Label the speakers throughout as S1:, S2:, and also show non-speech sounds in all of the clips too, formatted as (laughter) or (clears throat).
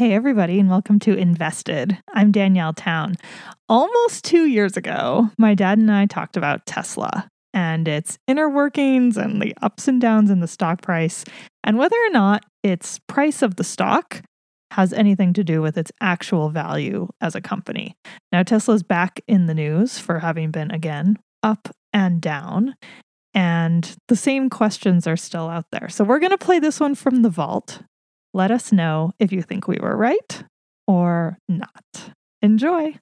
S1: Hey, everybody, and welcome to Invested. I'm Danielle Town. Almost two years ago, my dad and I talked about Tesla and its inner workings and the ups and downs in the stock price, and whether or not its price of the stock has anything to do with its actual value as a company. Now, Tesla's back in the news for having been, again, up and down. And the same questions are still out there. So we're going to play this one from the vault. Let us know if you think we were right or not. Enjoy.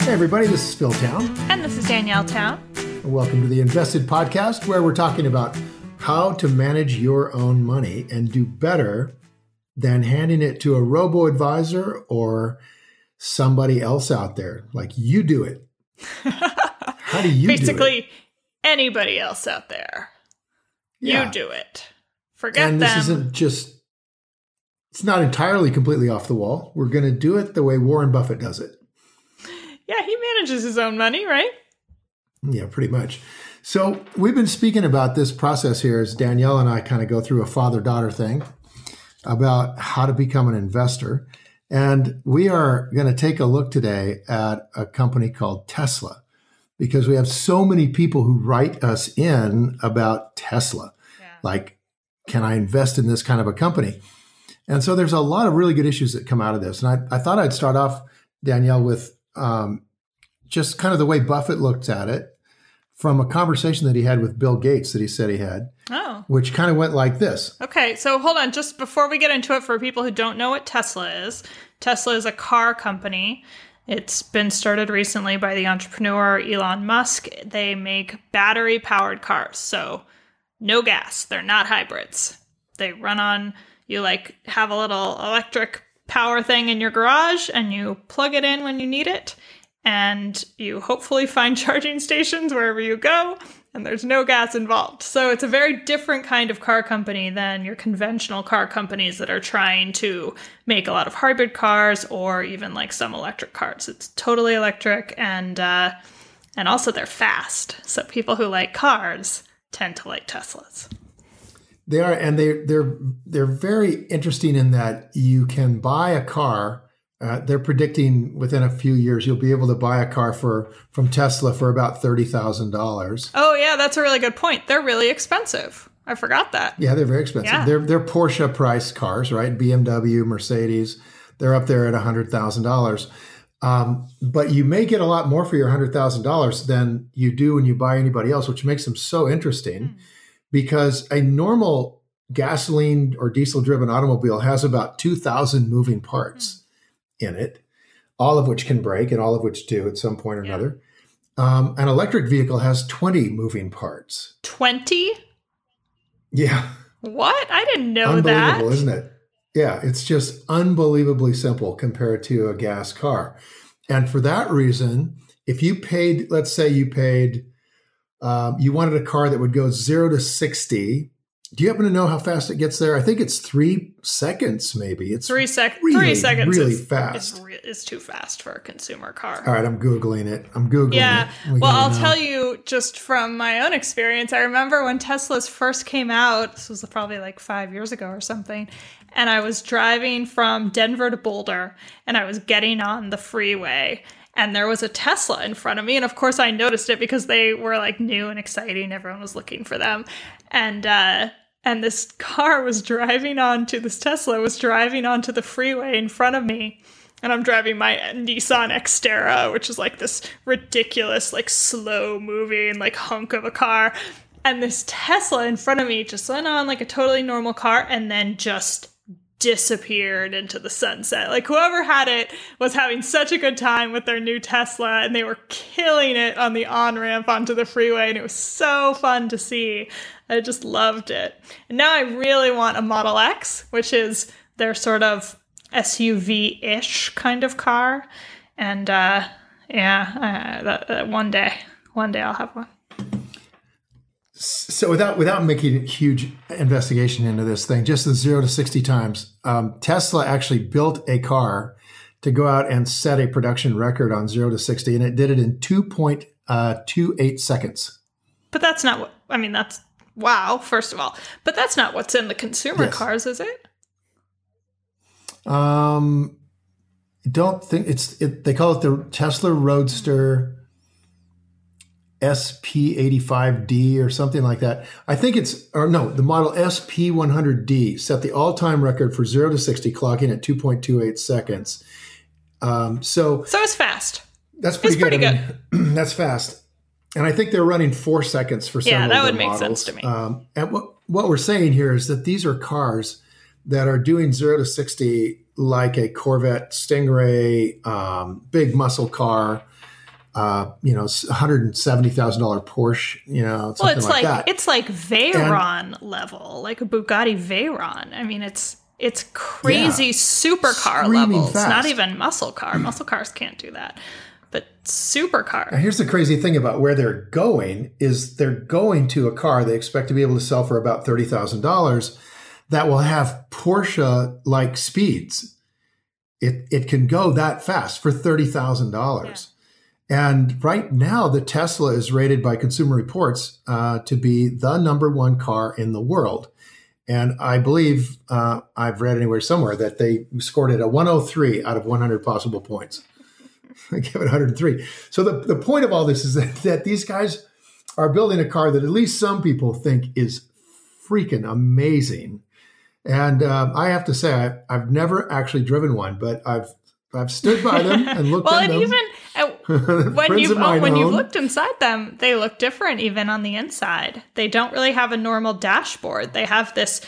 S2: Hey, everybody, this is Phil Town.
S1: And this is Danielle Town.
S2: And welcome to the Invested Podcast, where we're talking about how to manage your own money and do better than handing it to a robo advisor or somebody else out there. Like you do it. (laughs) how do you
S3: Basically,
S2: do
S3: anybody else out there.
S2: Yeah.
S3: You do it. Forget
S2: and
S3: them.
S2: this isn't just it's not entirely completely off the wall. We're going to do it the way Warren Buffett does it.
S3: yeah, he manages his own money, right?
S2: Yeah, pretty much. So we've been speaking about this process here as Danielle and I kind of go through a father daughter thing about how to become an investor. And we are going to take a look today at a company called Tesla because we have so many people who write us in about Tesla.
S3: Yeah.
S2: Like, can I invest in this kind of a company? And so there's a lot of really good issues that come out of this. And I, I thought I'd start off, Danielle, with um, just kind of the way Buffett looked at it from a conversation that he had with Bill Gates that he said he had,
S3: Oh.
S2: which kind of went like this.
S3: Okay, so hold on. Just before we get into it, for people who don't know what Tesla is, Tesla is a car company. It's been started recently by the entrepreneur Elon Musk. They make battery powered cars. So no gas. They're not hybrids. They run on, you like have a little electric power thing in your garage and you plug it in when you need it. And you hopefully find (laughs) charging stations wherever you go. And there's no gas involved. So it's a very different kind of car company than your conventional car companies that are trying to make a lot of hybrid cars or even like some electric cars. It's totally electric and uh, and also they're fast. So people who like cars tend to like Teslas.
S2: They are, and they they're they're very interesting in that you can buy a car. Uh, they're predicting within a few years you'll be able to buy a car for from Tesla for about thirty thousand dollars.
S3: Oh yeah, that's a really good point. They're really expensive. I forgot that.
S2: Yeah, they're very expensive.
S3: Yeah.
S2: They're they're Porsche price cars, right? BMW, Mercedes, they're up there at hundred thousand dollars. Um, but you may get a lot more for your hundred thousand dollars than you do when you buy anybody else, which makes them so interesting. Because a normal gasoline or diesel driven automobile has about two thousand moving parts in it, all of which can break and all of which do at some point or
S3: Yeah.
S2: another. Um, an electric vehicle has twenty moving parts.
S3: 20?
S2: Yeah.
S3: What? I didn't know that.
S2: unbelievable,
S3: that.
S2: isn't it? Yeah, it's just unbelievably simple compared to a gas car. And for that reason, if you paid, let's say you paid, um, you wanted a car that would go zero to 60. Do you happen to know how fast it gets there? I think it's three seconds, maybe. It's
S3: Three sec-
S2: really,
S3: three seconds
S2: really
S3: is,
S2: fast.
S3: Is, re- is too fast for a consumer car.
S2: All right, I'm Googling it. I'm Googling
S3: Yeah.
S2: it. We
S3: Well, I'll
S2: know.
S3: tell you just from my own experience. I remember when Teslas first came out, this was probably like five years ago or something, and I was driving from Denver to Boulder and I was getting on the freeway. And there was a Tesla in front of me. And of course, I noticed it because they were like new and exciting. Everyone was looking for them. And, uh, and this car was driving onto this Tesla was driving onto the freeway in front of me and I'm driving my Nissan Xterra, which is like this ridiculous, like slow moving, like hunk of a car. And this Tesla in front of me just went on like a totally normal car and then just disappeared into the sunset. Like whoever had it was having such a good time with their new Tesla and they were killing it on the on ramp onto the freeway. And it was so fun to see. I just loved it. And now I really want a Model X, which is their sort of SUV ish kind of car. And uh, yeah, uh, that, that one day, one day I'll have one.
S2: So without without making a huge investigation into this thing, just the zero to sixty times, um, Tesla actually built a car to go out and set a production record on zero to sixty, and it did it in two point uh, two eight seconds.
S3: But that's not what I mean. That's wow, first of all. But that's not what's in the consumer
S2: Yes.
S3: cars, is it?
S2: Um, don't think it's it, they call it the Tesla Roadster SP85D or something like that. I think it's or no, the model SP100D set the all-time record for 0 to 60 clocking at 2.28 seconds. Um, so
S3: So it's fast.
S2: that's pretty
S3: It's
S2: good.
S3: pretty
S2: I mean, (clears throat) that's fast. And I think they're running 4 seconds for some
S3: Yeah,
S2: several
S3: that
S2: of
S3: would make sense
S2: models.
S3: to me.
S2: Um, and what what we're saying here is that these are cars that are doing 0 to 60 like a Corvette Stingray, um, big muscle car, uh, you know, $170,000 Porsche, you know,
S3: Well,
S2: something
S3: it's
S2: like,
S3: like,
S2: that.
S3: it's like Veyron level, like a Bugatti Veyron. I mean, it's it's crazy supercar level.
S2: fast.
S3: not even muscle car. (clears throat) muscle cars can't do that, but supercar.
S2: Now, here's the crazy thing about where they're going is they're going to a car they expect to be able to sell for about thirty thousand dollars that will have Porsche like speeds. It it can go that fast for thirty thousand dollars. And right now, the Tesla is rated by Consumer Reports uh, to be the number one car in the world. And I believe uh, I've read anywhere somewhere that they scored it a 103 out of 100 possible points. (laughs) I give it 103. So the, the point of all this is that, that these guys are building a car that at least some people think is freaking amazing. And um, I have to say, I, I've never actually driven one, but I've I've stood by them and looked
S3: Well,
S2: at them.
S3: Well, and even uh, (laughs) when you've
S2: mine
S3: when you've looked inside them, they look different even on the inside. They don't really have a normal dashboard. They have this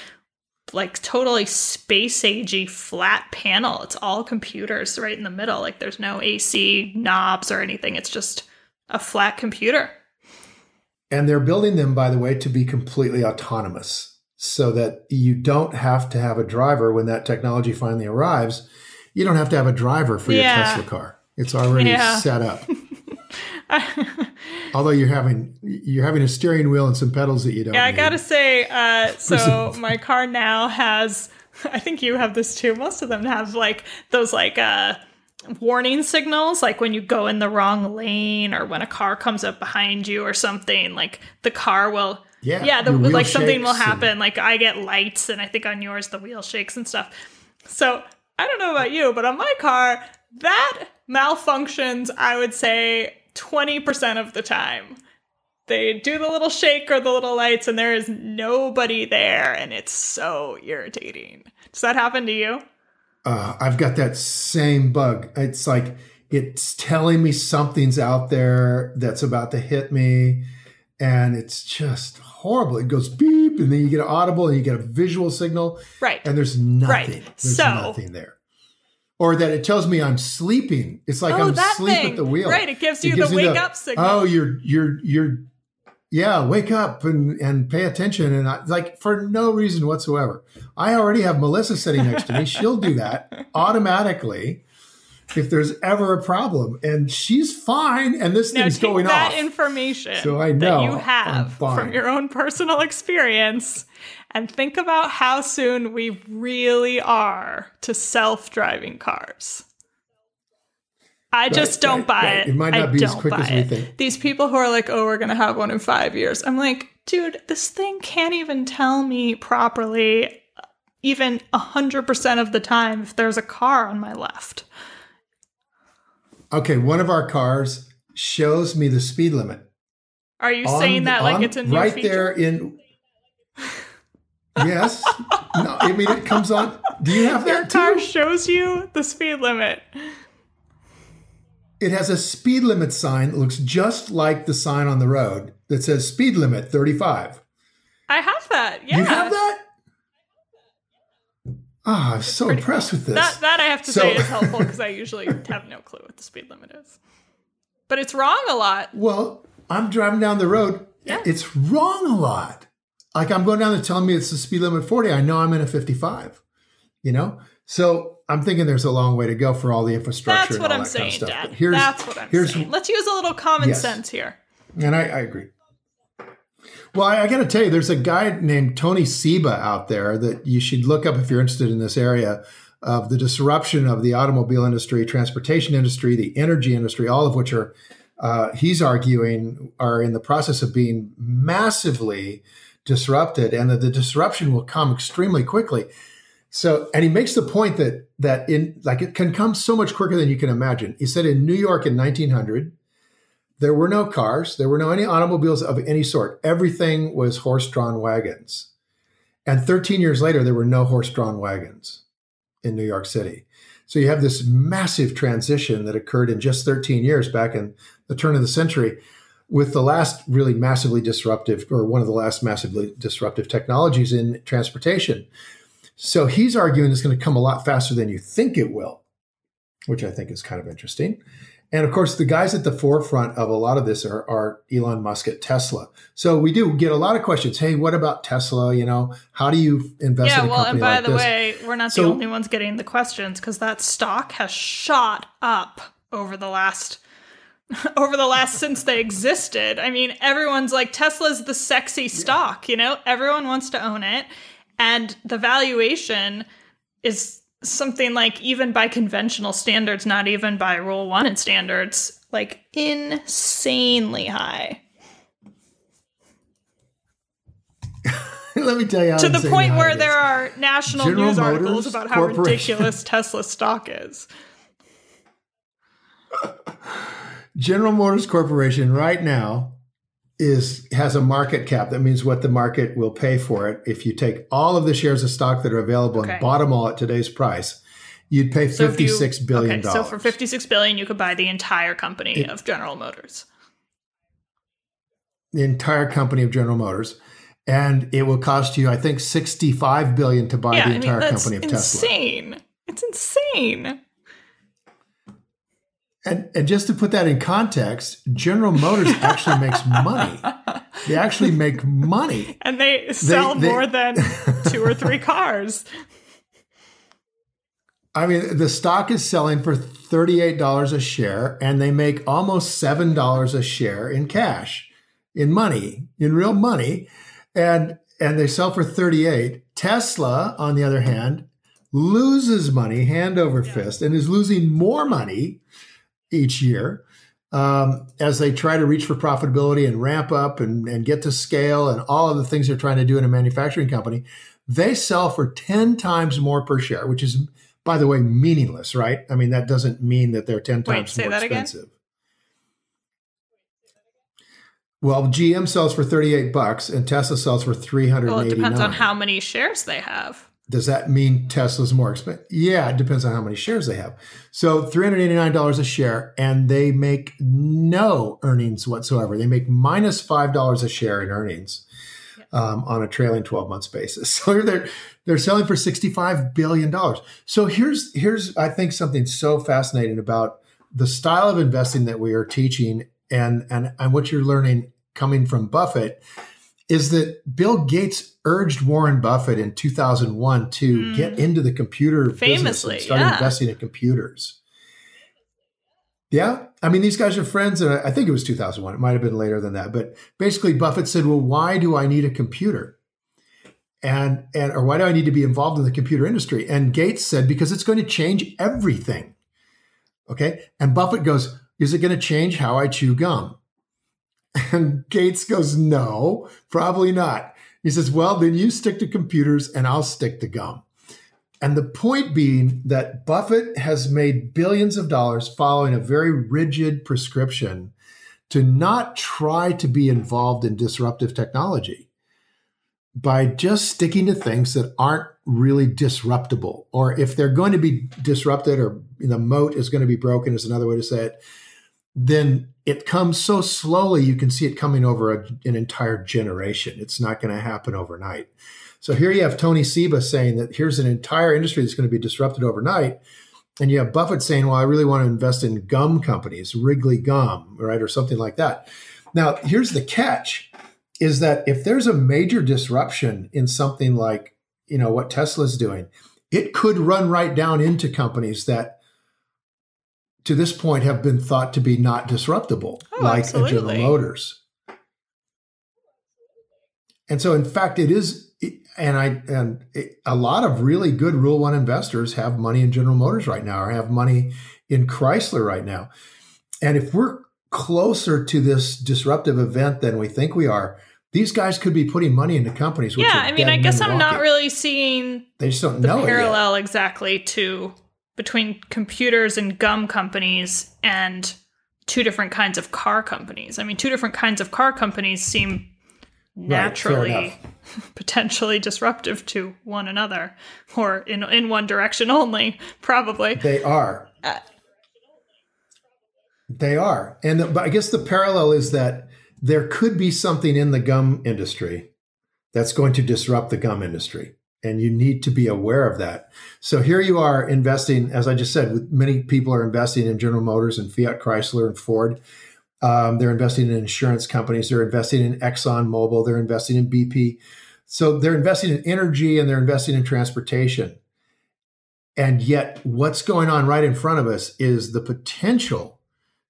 S3: like totally space agey flat panel. It's all computers right in the middle. Like there's no AC knobs or anything. It's just a flat computer.
S2: And they're building them, by the way, to be completely autonomous so that you don't have to have a driver when that technology finally arrives. You don't have to have a driver for your
S3: Yeah.
S2: Tesla car. It's already
S3: Yeah.
S2: set up. (laughs) Although you're having you're having a steering wheel and some pedals that you don't
S3: Yeah, I
S2: need.
S3: gotta say, uh, so (laughs) my car now has. (laughs) I think you have this too. Most of them have like those like uh, warning signals, like when you go in the wrong lane or when a car comes up behind you or something. Like the car will.
S2: Yeah,
S3: yeah. The, like something will
S2: shakes and-
S3: happen. Like I get lights, and I think on yours the wheel shakes and stuff. So I don't know about you, but on my car, that malfunctions. I would say twenty percent of the time they do the little shake or the little lights and there is nobody there and it's so irritating does that happen to you
S2: uh, I've got that same bug. It's like it's telling me something's out there that's about to hit me, and it's just horrible. It goes beep, and then you get an audible, and you get a visual signal,
S3: right
S2: and there's nothing.
S3: Right.
S2: There's
S3: So-
S2: nothing there. Or that it tells me I'm sleeping. It's like
S3: oh
S2: I'm asleep
S3: thing
S2: at the wheel.
S3: right it gives
S2: It
S3: you
S2: gives
S3: the wake up signal
S2: Oh, you're you're you're yeah, wake up and and pay attention and I, like for no reason whatsoever. I already have Melissa sitting next to me. She'll do that (laughs) automatically if there's ever a problem and she's fine and this
S3: now
S2: thing's
S3: take
S2: going
S3: that
S2: off.
S3: information
S2: So I
S3: that
S2: know
S3: you have from your own personal experience and think about how soon we really are to self-driving cars I just don't
S2: right,
S3: buy
S2: right.
S3: it.
S2: It might not
S3: I
S2: be as quick as we think.
S3: These people who are like, "Oh, we're gonna have one in five years," I'm like, dude, this thing can't even tell me properly, even hundred percent of the time, if there's a car on my left.
S2: Okay, one of our cars shows me the speed limit.
S3: Are you
S2: on
S3: saying that like
S2: on-
S3: it's a new
S2: right
S3: feature?
S2: there in Yes. no, I mean it comes on. Do you have
S3: Your
S2: that (laughs)
S3: car
S2: too?
S3: shows you the speed limit.
S2: It has a speed limit sign that looks just like the sign on the road that says speed limit 35.
S3: I have that. Yeah.
S2: You have that? Ah, I'm so
S3: pretty
S2: impressed with this.
S3: That that I have to
S2: So-
S3: say is helpful because I usually (laughs) have no clue what the speed limit is. But it's wrong a lot.
S2: well, I'm driving down the road.
S3: Yeah.
S2: It's wrong a lot. Like I'm going down there telling me it's the speed limit 40. I know I'm in a 55. You know? So I'm thinking there's a long way to go for all the infrastructure.
S3: That's
S2: and
S3: what
S2: all
S3: I'm
S2: that kind of
S3: saying. Dad.
S2: Here's,
S3: That's what I'm
S2: here's,
S3: saying. Let's use a little common
S2: Yes.
S3: sense here.
S2: And I, I agree. Well, I, I got to tell you, there's a guy named Tony Seba out there that you should look up if you're interested in this area of the disruption of the automobile industry, transportation industry, the energy industry, all of which are, uh, he's arguing, are in the process of being massively disrupted and that the disruption will come extremely quickly. So, and he makes the point that that in like it can come so much quicker than you can imagine. He said in New York in 1900, there were no cars, there were no any automobiles of any sort. Everything was horse-drawn wagons. And 13 years later, there were no horse-drawn wagons in New York City. So you have this massive transition that occurred in just 13 years back in the turn of the century with the last really massively disruptive or one of the last massively disruptive technologies in transportation. So he's arguing it's going to come a lot faster than you think it will, which I think is kind of interesting. And of course, the guys at the forefront of a lot of this are, are, Elon Musk at Tesla. So we do get a lot of questions. Hey, what about Tesla? You know, how do you invest
S3: yeah,
S2: in a
S3: well, and by
S2: like
S3: the
S2: this?
S3: way, we're not
S2: So-
S3: the only ones getting the questions because that stock has shot up over the last (laughs) over the last since they existed. I mean, everyone's like Tesla's the sexy stock, you know? Everyone wants to own it. And the valuation is something like even by conventional standards, not even by rule 1 standards, like insanely high. (laughs)
S2: Let me tell you
S3: to the point where there are national
S2: General
S3: news
S2: Motors
S3: articles about how ridiculous (laughs) Tesla stock is.
S2: General Motors Corporation right now is has a market cap. That means what the market will pay for it. If you take all of the shares of stock that are available
S3: Okay.
S2: and bought them all at today's price, you'd pay
S3: So if you-
S2: fifty-six billion
S3: okay,
S2: dollars.
S3: so for 56 billion you could buy the entire company
S2: It-
S3: of General Motors.
S2: the entire company of General Motors, and it will cost you, I think, sixty-five billion to buy
S3: yeah,
S2: the
S3: I mean
S2: entire company of Tesla.
S3: insane. It's insane.
S2: And and just to put that in context, General Motors (laughs) actually makes money. They actually make money.
S3: And they sell
S2: they-
S3: more than two or three (laughs) cars.
S2: I mean, the stock is selling for $38 a share, and they make almost $7 a share in cash, in money, in real money. And and they sell for 38. Tesla, on the other hand, loses money hand over fist and is losing more money each year um, as they try to reach for profitability and ramp up and, and get to scale and all of the things they're trying to do in a manufacturing company. They sell for 10 times more per share, which is, by the way, meaningless, right? I mean, that doesn't mean that they're 10
S3: Wait,
S2: times
S3: say
S2: more
S3: that again?
S2: expensive. Well, GM sells for 38 bucks and Tesla sells for 389.
S3: Well, it depends on how many shares they have.
S2: Does that mean Tesla's more expensive? Yeah, it depends on how many shares they have. So $389 a share, and they make no earnings whatsoever. They make minus $5 a share in earnings um, on a trailing 12 months basis. (laughs) So they're they're selling for $65 billion. So here's here's I think something so fascinating about the style of investing that we are teaching and and, and what you're learning coming from Buffett is that Bill Gates urged Warren Buffett in 2001 to
S3: Mm.
S2: get into the computer business
S3: Famously,
S2: and start
S3: yeah.
S2: investing in computers. Yeah, I mean these guys are friends, and I I think it was 2001. It might have been later than that, but basically Buffett said, "Well, why do I need a computer?" And and or why do I need to be involved in the computer industry? And Gates said, "Because it's going to change everything." Okay, and Buffett goes, "Is it going to change how I chew gum?" And Gates goes, No, probably not. He says, Well, then you stick to computers and I'll stick to gum. And the point being that Buffett has made billions of dollars following a very rigid prescription to not try to be involved in disruptive technology by just sticking to things that aren't really disruptable. Or if they're going to be disrupted or the moat is going to be broken, is another way to say it, then it comes so slowly you can see it coming over a, an entire generation. It's not going to happen overnight. So here you have Tony Seba saying that here's an entire industry that's going to be disrupted overnight. And you have Buffett saying, well, I really want to invest in gum companies, Wrigley Gum, right, or something like that. Now, here's the catch is that if there's a major disruption in something like, you know, what Tesla's doing, it could run right down into companies that to this point have been thought to be not disruptible,
S3: Oh,
S2: like a General. Motors. And so, in fact, it is, and I and it, a lot of really good Rule One investors have money in General Motors right now, or have money in Chrysler right now. And if we're closer to this disruptive event than we think we are, These guys could be putting money into companies. Which
S3: yeah, I mean, I guess I'm not really seeing
S2: They just don't
S3: the
S2: know
S3: parallel exactly to between computers and gum companies and two different kinds of car companies. I mean, two different kinds of car companies seem naturally
S2: enough. (laughs)
S3: potentially disruptive to one another or in in one direction only, probably.
S2: They are.
S3: Uh,
S2: they are. And the, but I guess the parallel is that there could be something in the gum industry that's going to disrupt the gum industry. And you need to be aware of that. So here you are investing, as I just said, with many people are investing in General Motors and Fiat Chrysler and Ford. Um, they're investing in insurance companies. They're investing in Exxon Mobil. They're investing in BP. So they're investing in energy and they're investing in transportation. And yet, what's going on right in front of us is the potential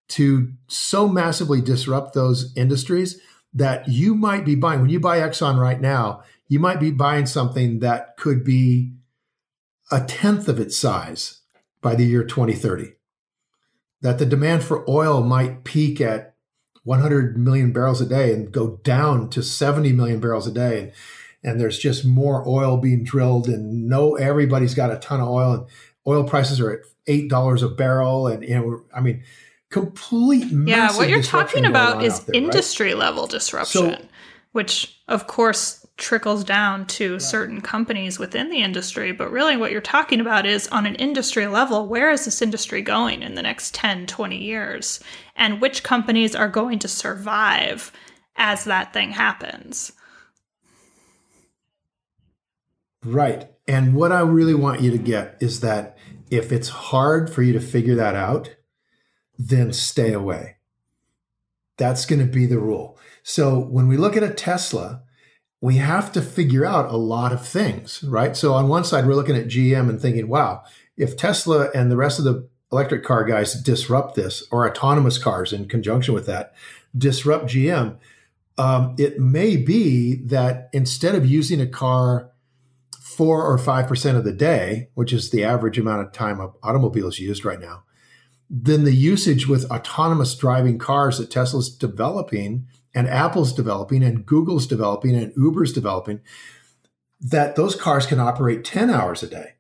S2: to so massively disrupt those industries that you might be buying. When you buy Exxon right now, you might be buying something that could be a tenth of its size by the year 2030. That the demand for oil might peak at 100 million barrels a day and go down to 70 million barrels a day. And, and there's just more oil being drilled, and no, everybody's got a ton of oil, and oil prices are at $8 a barrel. And, you know, I mean, complete
S3: Yeah, what you're talking about is
S2: there, right?
S3: industry level disruption, which of course trickles down to certain companies within the industry. But really, what you're talking about is on an industry level, where is this industry going in the next 10, 20 years? And which companies are going to survive as that thing happens?
S2: Right. And what I really want you to get is that if it's hard for you to figure that out, then stay away. That's going to be the rule. So when we look at a Tesla, we have to figure out a lot of things, right? So on one side, we're looking at GM and thinking, wow, if Tesla and the rest of the electric car guys disrupt this, or autonomous cars in conjunction with that, disrupt GM, um, it may be that instead of using a car four or five percent of the day, which is the average amount of time an automobile is used right now, then the usage with autonomous driving cars that Tesla's developing and Apple's developing and Google's developing and Uber's developing, that those cars can operate 10 hours a day.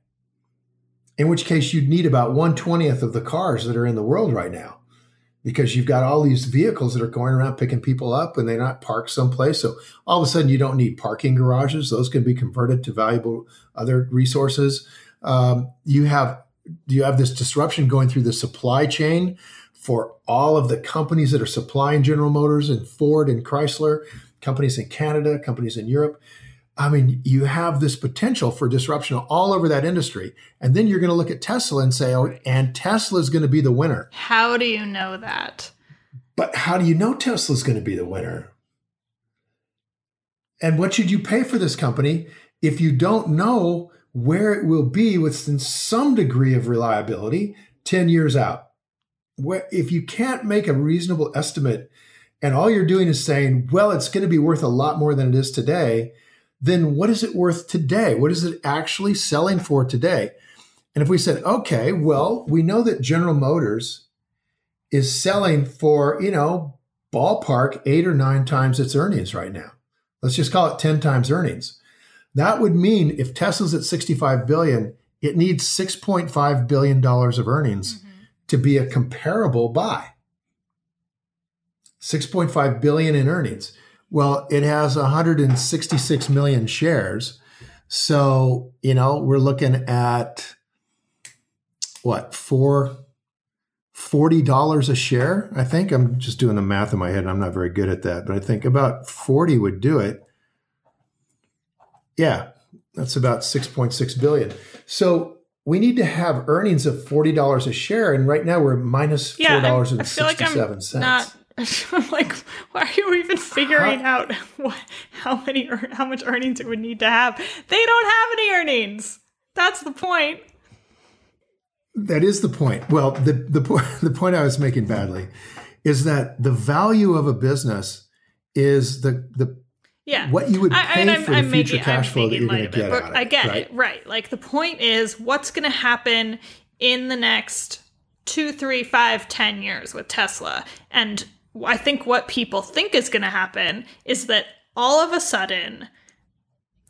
S2: In which case you'd need about 120th of the cars that are in the world right now. Because you've got all these vehicles that are going around picking people up and they're not parked someplace. So all of a sudden you don't need parking garages. Those can be converted to valuable other resources. Um, you have you have this disruption going through the supply chain for all of the companies that are supplying General Motors and Ford and Chrysler, companies in Canada, companies in Europe. I mean, you have this potential for disruption all over that industry. And then you're going to look at Tesla and say, oh, and Tesla is going to be the winner.
S3: How do you know that?
S2: But how do you know Tesla's going to be the winner? And what should you pay for this company if you don't know where it will be with some degree of reliability 10 years out? If you can't make a reasonable estimate and all you're doing is saying, well, it's going to be worth a lot more than it is today, then what is it worth today? What is it actually selling for today? And if we said, okay, well, we know that General Motors is selling for, you know, ballpark eight or nine times its earnings right now. Let's just call it 10 times earnings. That would mean if Tesla's at 65 billion, it needs 6.5 billion dollars of earnings
S3: Mm-hmm.
S2: To be a comparable buy. 6.5 billion in earnings. Well, it has 166 million shares. So, you know, we're looking at what, four $40 a share, I think. I'm just doing the math in my head. And I'm not very good at that, but I think about 40 would do it. Yeah, that's about 6.6 billion. So we need to have earnings of $40 a share. And right now we're minus $4.67.
S3: I feel like I'm not. I'm (laughs) like, why are you even figuring out (laughs) what, how many how much earnings it would need to have? They don't have any earnings. That's the point.
S2: That is the point. Well, the the point (laughs) the point I was making badly is that the value of a business is the the
S3: Yeah.
S2: what you would
S3: I,
S2: pay
S3: I mean, I'm,
S2: for the
S3: I'm
S2: future
S3: making,
S2: cash
S3: I'm
S2: flow that you're going to get
S3: but
S2: out
S3: I
S2: it.
S3: get
S2: right?
S3: it. Right. Like the point is what's going to happen in the next two, three, five, ten years with Tesla. And I think what people think is going to happen is that all of a sudden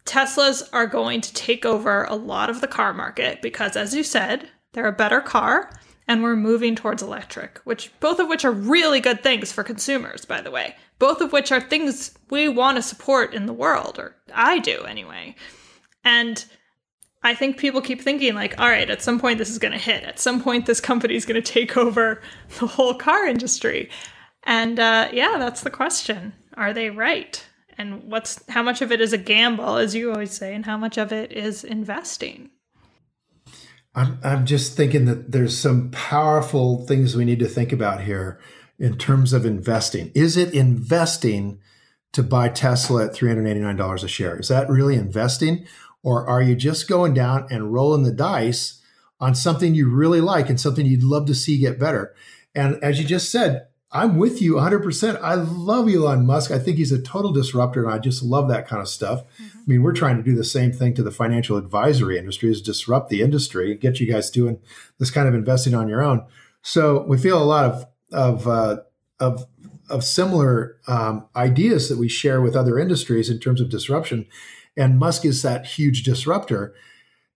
S3: Teslas are going to take over a lot of the car market because, as you said, they're a better car and we're moving towards electric, which both of which are really good things for consumers, by the way. Both of which are things we want to support in the world, or I do anyway. And I think people keep thinking, like, all right, at some point this is going to hit. At some point, this company is going to take (laughs) over the whole car industry. And uh, yeah, that's the question. Are they right? And what's how much of it is a gamble, as you always say, and how much of it is investing?
S2: I'm, I'm just thinking that there's some powerful things we need to think about here in terms of investing. Is it investing to buy Tesla at $389 a share? Is that really investing? Or are you just going down and rolling the dice on something you really like and something you'd love to see get better? And as you just said, I'm with you 100%. I love Elon Musk. I think he's a total disruptor, and I just love that kind of stuff. Mm-hmm. I mean, we're trying to do the same thing to the financial advisory industry is disrupt the industry and get you guys doing this kind of investing on your own. So we feel a lot of of uh, of of similar um, ideas that we share with other industries in terms of disruption. And Musk is that huge disruptor,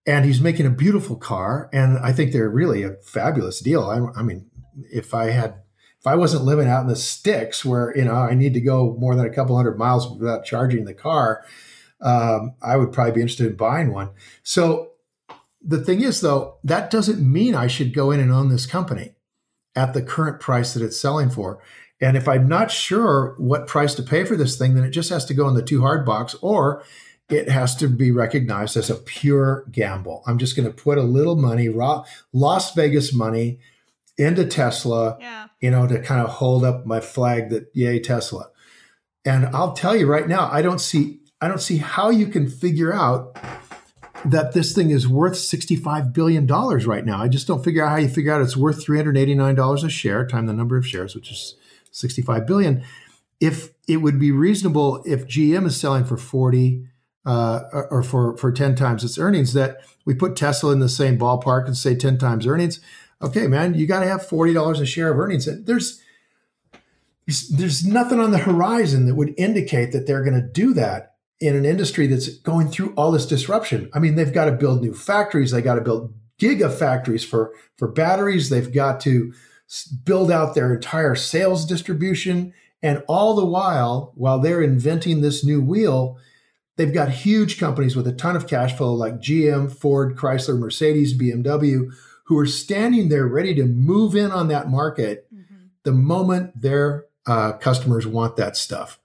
S2: and he's making a beautiful car, and I think they're really a fabulous deal. I, I mean, if I had if I wasn't living out in the sticks where you know I need to go more than a couple hundred miles without charging the car, um, I would probably be interested in buying one. So the thing is, though, that doesn't mean I should go in and own this company at the current price that it's selling for. And if I'm not sure what price to pay for this thing, then it just has to go in the too hard box, or it has to be recognized as a pure gamble. I'm just going to put a little money, raw Las Vegas money into Tesla,
S3: yeah.
S2: you know, to kind of hold up my flag that yay Tesla. And I'll tell you right now, I don't see I don't see how you can figure out that this thing is worth $65 billion right now. I just don't figure out how you figure out it's worth $389 a share, time the number of shares, which is 65 billion. If it would be reasonable if GM is selling for 40 uh, or for, for 10 times its earnings, that we put Tesla in the same ballpark and say 10 times earnings okay, man, you got to have forty dollars a share of earnings. There's there's nothing on the horizon that would indicate that they're going to do that in an industry that's going through all this disruption. I mean, they've got to build new factories. They got to build gigafactories for for batteries. They've got to build out their entire sales distribution, and all the while, while they're inventing this new wheel, they've got huge companies with a ton of cash flow like GM, Ford, Chrysler, Mercedes, BMW who are standing there ready to move in on that market mm-hmm. the moment their uh, customers want that stuff.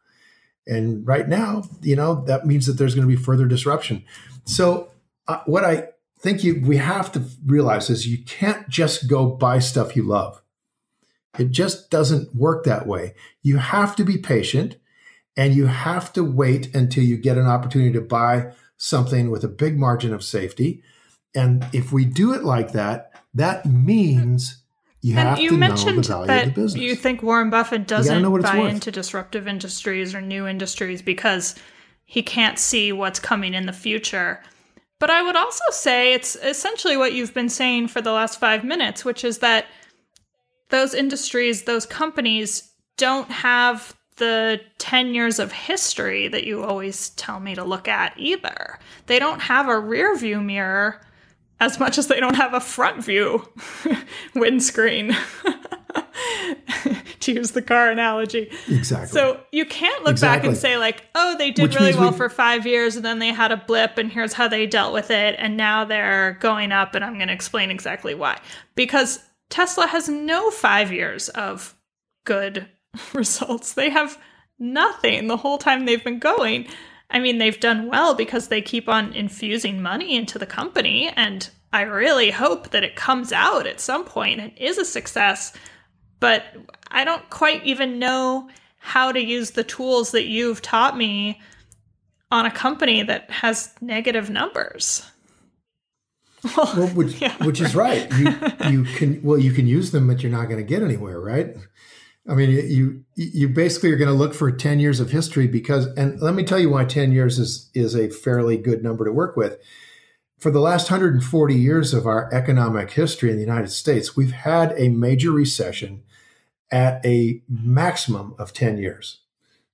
S2: And right now, you know, that means that there's going to be further disruption. So, uh, what I think you we have to realize is you can't just go buy stuff you love. It just doesn't work that way. You have to be patient and you have to wait until you get an opportunity to buy something with a big margin of safety. And if we do it like that, that means you and have you to mentioned know the value that of the business.
S3: You think Warren Buffett doesn't buy into disruptive industries or new industries because he can't see what's coming in the future. But I would also say it's essentially what you've been saying for the last five minutes, which is that those industries, those companies don't have the 10 years of history that you always tell me to look at either. They don't have a rear view mirror as much as they don't have a front view (laughs) windscreen. (laughs) to use the car analogy.
S2: Exactly.
S3: So you can't look exactly. back and say like, "Oh, they did Which really well we... for 5 years and then they had a blip and here's how they dealt with it and now they're going up and I'm going to explain exactly why." Because Tesla has no 5 years of good (laughs) results. They have nothing the whole time they've been going. I mean, they've done well because they keep on infusing money into the company. And I really hope that it comes out at some point and is a success. But I don't quite even know how to use the tools that you've taught me on a company that has negative numbers.
S2: Well, well which, (laughs) yeah, which is right. You you can well you can use them, but you're not going to get anywhere, right? I mean, you you basically are going to look for 10 years of history because, and let me tell you why 10 years is is a fairly good number to work with. For the last 140 years of our economic history in the United States, we've had a major recession at a maximum of 10 years.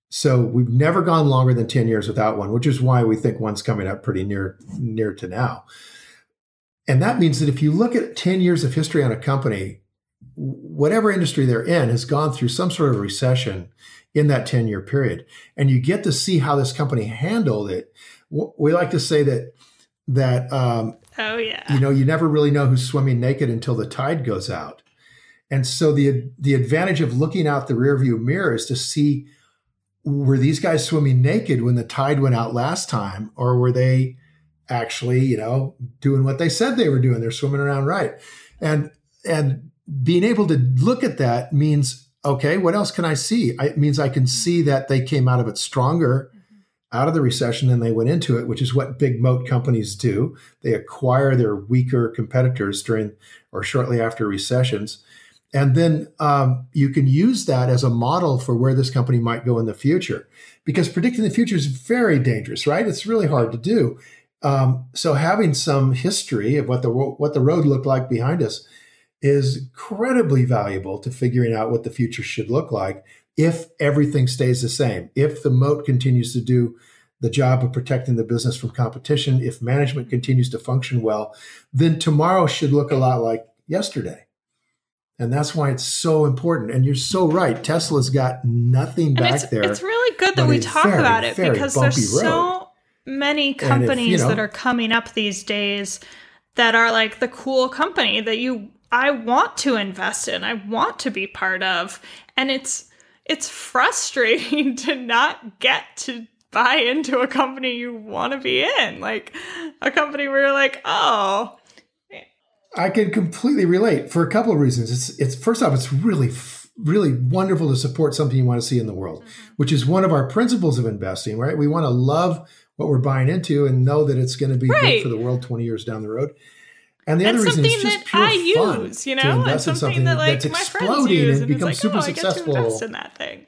S2: So we've never gone longer than 10 years without one, which is why we think one's coming up pretty near near to now. And that means that if you look at 10 years of history on a company, whatever industry they're in has gone through some sort of recession in that 10 year period. And you get to see how this company handled it. We like to say that, that, um,
S3: oh, yeah.
S2: You know, you never really know who's swimming naked until the tide goes out. And so the, the advantage of looking out the rearview mirror is to see were these guys swimming naked when the tide went out last time, or were they actually, you know, doing what they said they were doing? They're swimming around right. And, and being able to look at that means okay what else can i see? It means i can see that they came out of it stronger out of the recession than they went into it which is what big moat companies do. They acquire their weaker competitors during or shortly after recessions. And then um, you can use that as a model for where this company might go in the future. Because predicting the future is very dangerous right? It's really hard to do. Um, so having some history of what the what the road looked like behind us is incredibly valuable to figuring out what the future should look like if everything stays the same, if the moat continues to do the job of protecting the business from competition, if management continues to function well, then tomorrow should look a lot like yesterday. And that's why it's so important. And you're so right. Tesla's got nothing back
S3: it's,
S2: there.
S3: It's really good that we talk very, about it because there's road. so many companies if, you know, that are coming up these days that are like the cool company that you I want to invest in. I want to be part of. And it's it's frustrating (laughs) to not get to buy into a company you want to be in. Like a company where you're like, "Oh,
S2: I can completely relate for a couple of reasons. It's it's first off, it's really really wonderful to support something you want to see in the world, mm-hmm. which is one of our principles of investing, right? We want to love what we're buying into and know that it's going to be right. good for the world 20 years down the road. And the
S3: and
S2: other reason is just
S3: that
S2: pure
S3: I use, you know,
S2: and
S3: something,
S2: something
S3: that like
S2: that's
S3: my
S2: exploding
S3: friends use,
S2: and,
S3: and
S2: becomes
S3: like,
S2: super
S3: oh,
S2: successful.
S3: I get to invest in that thing.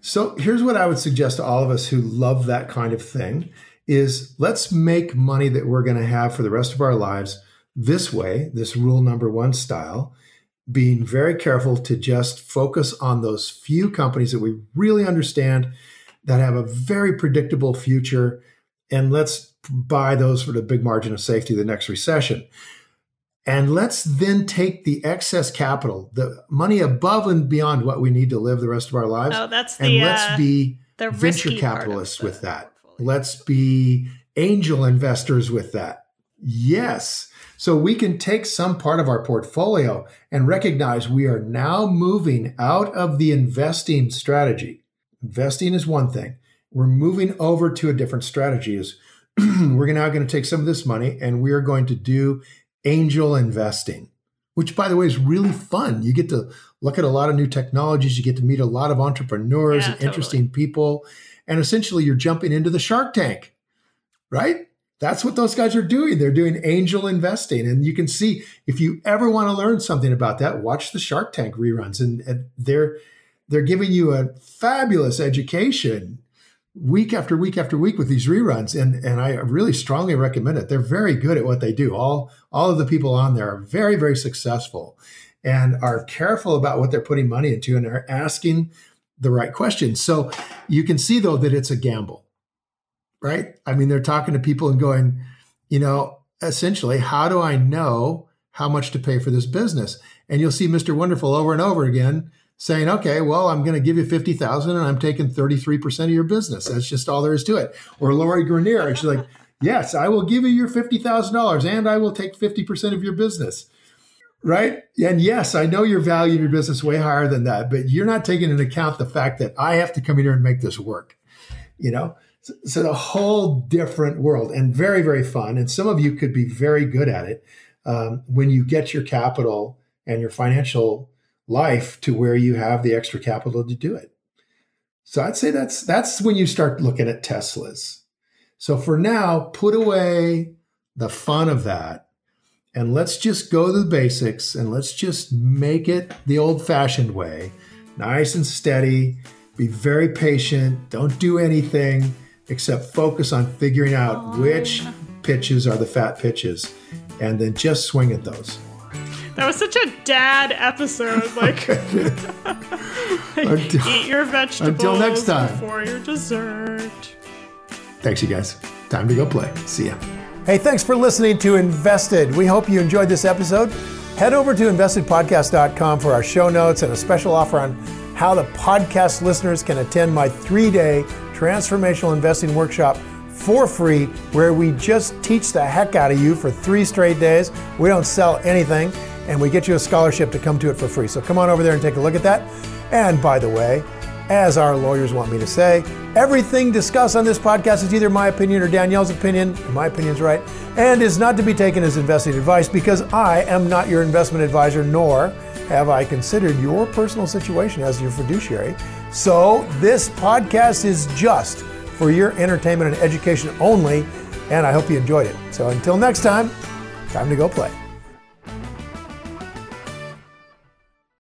S2: So here's what I would suggest to all of us who love that kind of thing is let's make money that we're going to have for the rest of our lives this way, this rule number 1 style, being very careful to just focus on those few companies that we really understand that have a very predictable future and let's buy those for the big margin of safety the next recession. And let's then take the excess capital, the money above and beyond what we need to live the rest of our lives.
S3: Oh, that's
S2: the, and let's
S3: uh,
S2: be
S3: the
S2: venture capitalists with that. Portfolio. Let's be angel investors with that. Yes. So we can take some part of our portfolio and recognize we are now moving out of the investing strategy. Investing is one thing. We're moving over to a different strategy. Is (clears throat) we're now going to take some of this money and we are going to do angel investing, which, by the way, is really fun. You get to look at a lot of new technologies, you get to meet a lot of entrepreneurs
S3: yeah,
S2: and totally. interesting people. And essentially, you're jumping into the shark tank, right? That's what those guys are doing. They're doing angel investing. And you can see if you ever want to learn something about that, watch the Shark Tank reruns. And, and they're they're giving you a fabulous education week after week after week with these reruns and and I really strongly recommend it. They're very good at what they do. All all of the people on there are very very successful and are careful about what they're putting money into and are asking the right questions. So you can see though that it's a gamble. Right? I mean they're talking to people and going, you know, essentially how do I know how much to pay for this business? And you'll see Mr. Wonderful over and over again saying, okay, well, I'm going to give you 50,000 and I'm taking 33% of your business. That's just all there is to it. Or Lori Greiner, she's like, yes, I will give you your $50,000 and I will take 50% of your business. Right. And yes, I know you're valuing your business way higher than that, but you're not taking into account the fact that I have to come in here and make this work. You know, so, so a whole different world and very, very fun. And some of you could be very good at it um, when you get your capital and your financial life to where you have the extra capital to do it. So I'd say that's that's when you start looking at Teslas. So for now, put away the fun of that and let's just go to the basics and let's just make it the old-fashioned way. Nice and steady, be very patient, don't do anything except focus on figuring out which pitches are the fat pitches and then just swing at those.
S3: That was such a dad episode. (laughs) (laughs) Like,
S2: Until-
S3: eat your vegetables until
S2: next time.
S3: before your dessert.
S2: Thanks, you guys. Time to go play. See ya. Hey, thanks for listening to Invested. We hope you enjoyed this episode. Head over to investedpodcast.com for our show notes and a special offer on how the podcast listeners can attend my three day transformational investing workshop for free, where we just teach the heck out of you for three straight days. We don't sell anything, and we get you a scholarship to come to it for free. So come on over there and take a look at that. And by the way, as our lawyers want me to say, everything discussed on this podcast is either my opinion or Danielle's opinion. My opinion's right, and is not to be taken as investing advice because I am not your investment advisor, nor have I considered your personal situation as your fiduciary. So this podcast is just for your entertainment and education only, and I hope you enjoyed it. So until next time, time to go play.